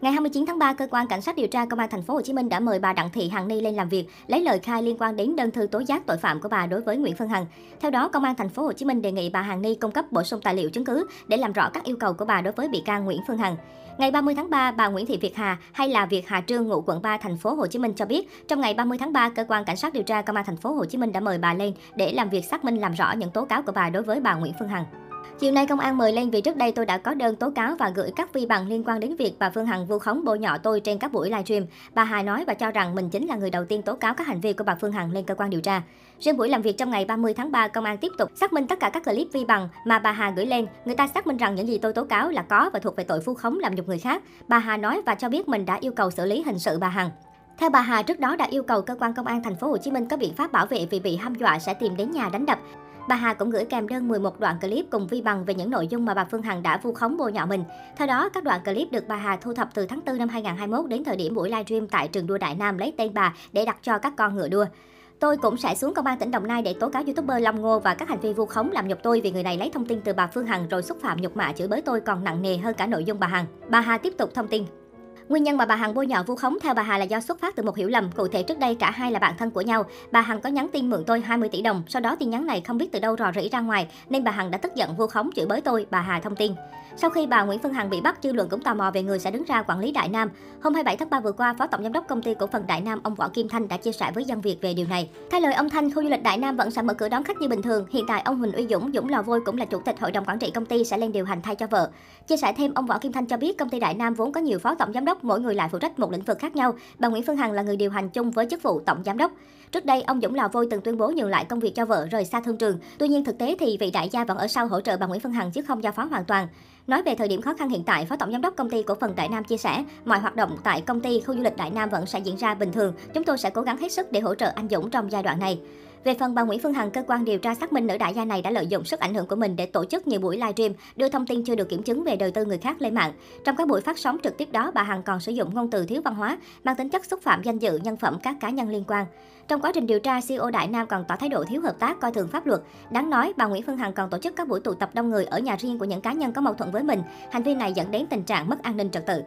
Ngày 29 tháng 3, cơ quan cảnh sát điều tra công an thành phố Hồ Chí Minh đã mời bà Đặng Thị Hằng Ni lên làm việc, lấy lời khai liên quan đến đơn thư tố giác tội phạm của bà đối với Nguyễn Phương Hằng. Theo đó, công an thành phố Hồ Chí Minh đề nghị bà Hằng Ni cung cấp bổ sung tài liệu chứng cứ để làm rõ các yêu cầu của bà đối với bị can Nguyễn Phương Hằng. Ngày 30 tháng 3, bà Nguyễn Thị Việt Hà hay là Việt Hà Trương ngụ quận 3 thành phố Hồ Chí Minh cho biết, trong ngày 30 tháng 3, cơ quan cảnh sát điều tra công an thành phố Hồ Chí Minh đã mời bà lên để làm việc xác minh làm rõ những tố cáo của bà đối với bà Nguyễn Phương Hằng. Chiều nay công an mời lên vì trước đây tôi đã có đơn tố cáo và gửi các vi bằng liên quan đến việc bà Phương Hằng vu khống bôi nhọ tôi trên các buổi livestream. Bà Hà nói và cho rằng mình chính là người đầu tiên tố cáo các hành vi của bà Phương Hằng lên cơ quan điều tra. Riêng buổi làm việc trong ngày 30 tháng 3, công an tiếp tục xác minh tất cả các clip vi bằng mà bà Hà gửi lên. Người ta xác minh rằng những gì tôi tố cáo là có và thuộc về tội vu khống làm nhục người khác. Bà Hà nói và cho biết mình đã yêu cầu xử lý hình sự bà Hằng. Theo bà Hà, trước đó đã yêu cầu cơ quan công an thành phố Hồ Chí Minh có biện pháp bảo vệ vì bị hăm dọa sẽ tìm đến nhà đánh đập. Bà Hà cũng gửi kèm đơn 11 đoạn clip cùng vi bằng về những nội dung mà bà Phương Hằng đã vu khống bôi nhọ mình. Theo đó, các đoạn clip được bà Hà thu thập từ tháng 4 năm 2021 đến thời điểm buổi livestream tại trường đua Đại Nam lấy tên bà để đặt cho các con ngựa đua. Tôi cũng sẽ xuống công an tỉnh Đồng Nai để tố cáo youtuber Long Ngô và các hành vi vu khống làm nhục tôi vì người này lấy thông tin từ bà Phương Hằng rồi xúc phạm nhục mạ chửi bới tôi còn nặng nề hơn cả nội dung bà Hằng. Bà Hà tiếp tục thông tin. Nguyên nhân mà bà Hằng bôi nhọ vu khống theo bà Hà là do xuất phát từ một hiểu lầm. Cụ thể trước đây cả hai là bạn thân của nhau. Bà Hằng có nhắn tin mượn tôi 20 tỷ đồng. Sau đó tin nhắn này không biết từ đâu rò rỉ ra ngoài nên bà Hằng đã tức giận vu khống chửi bới tôi. Bà Hà thông tin. Sau khi bà Nguyễn Phương Hằng bị bắt, dư luận cũng tò mò về người sẽ đứng ra quản lý Đại Nam. Hôm 27 tháng 3 vừa qua, Phó Tổng giám đốc công ty cổ phần Đại Nam ông Võ Kim Thanh đã chia sẻ với dân Việt về điều này. Theo lời ông Thanh, khu du lịch Đại Nam vẫn sẽ mở cửa đón khách như bình thường. Hiện tại ông Huỳnh Uy Dũng, Dũng Lò Vôi cũng là chủ tịch hội đồng quản trị công ty sẽ lên điều hành thay cho vợ. Chia sẻ thêm, ông Võ Kim Thanh cho biết công ty Đại Nam vốn có nhiều phó tổng giám đốc, mỗi người lại phụ trách một lĩnh vực khác nhau. Bà Nguyễn Phương Hằng là người điều hành chung với chức vụ tổng giám đốc. Trước đây, ông Dũng Lò Vôi từng tuyên bố nhường lại công việc cho vợ rời xa thương trường. Tuy nhiên thực tế thì vị đại gia vẫn ở sau hỗ trợ bà Nguyễn Phương Hằng chứ không giao phó hoàn toàn. Nói về thời điểm khó khăn hiện tại, Phó Tổng Giám đốc Công ty Cổ phần Đại Nam chia sẻ, mọi hoạt động tại công ty khu du lịch Đại Nam vẫn sẽ diễn ra bình thường. Chúng tôi sẽ cố gắng hết sức để hỗ trợ anh Dũng trong giai đoạn này. Về phần bà Nguyễn Phương Hằng, cơ quan điều tra xác minh nữ đại gia này đã lợi dụng sức ảnh hưởng của mình để tổ chức nhiều buổi livestream, đưa thông tin chưa được kiểm chứng về đời tư người khác lên mạng. Trong các buổi phát sóng trực tiếp đó, bà Hằng còn sử dụng ngôn từ thiếu văn hóa, mang tính chất xúc phạm danh dự, nhân phẩm các cá nhân liên quan. Trong quá trình điều tra, CEO Đại Nam còn tỏ thái độ thiếu hợp tác, coi thường pháp luật. Đáng nói, bà Nguyễn Phương Hằng còn tổ chức các buổi tụ tập đông người ở nhà riêng của những cá nhân có mâu thuẫn với mình. Hành vi này dẫn đến tình trạng mất an ninh trật tự.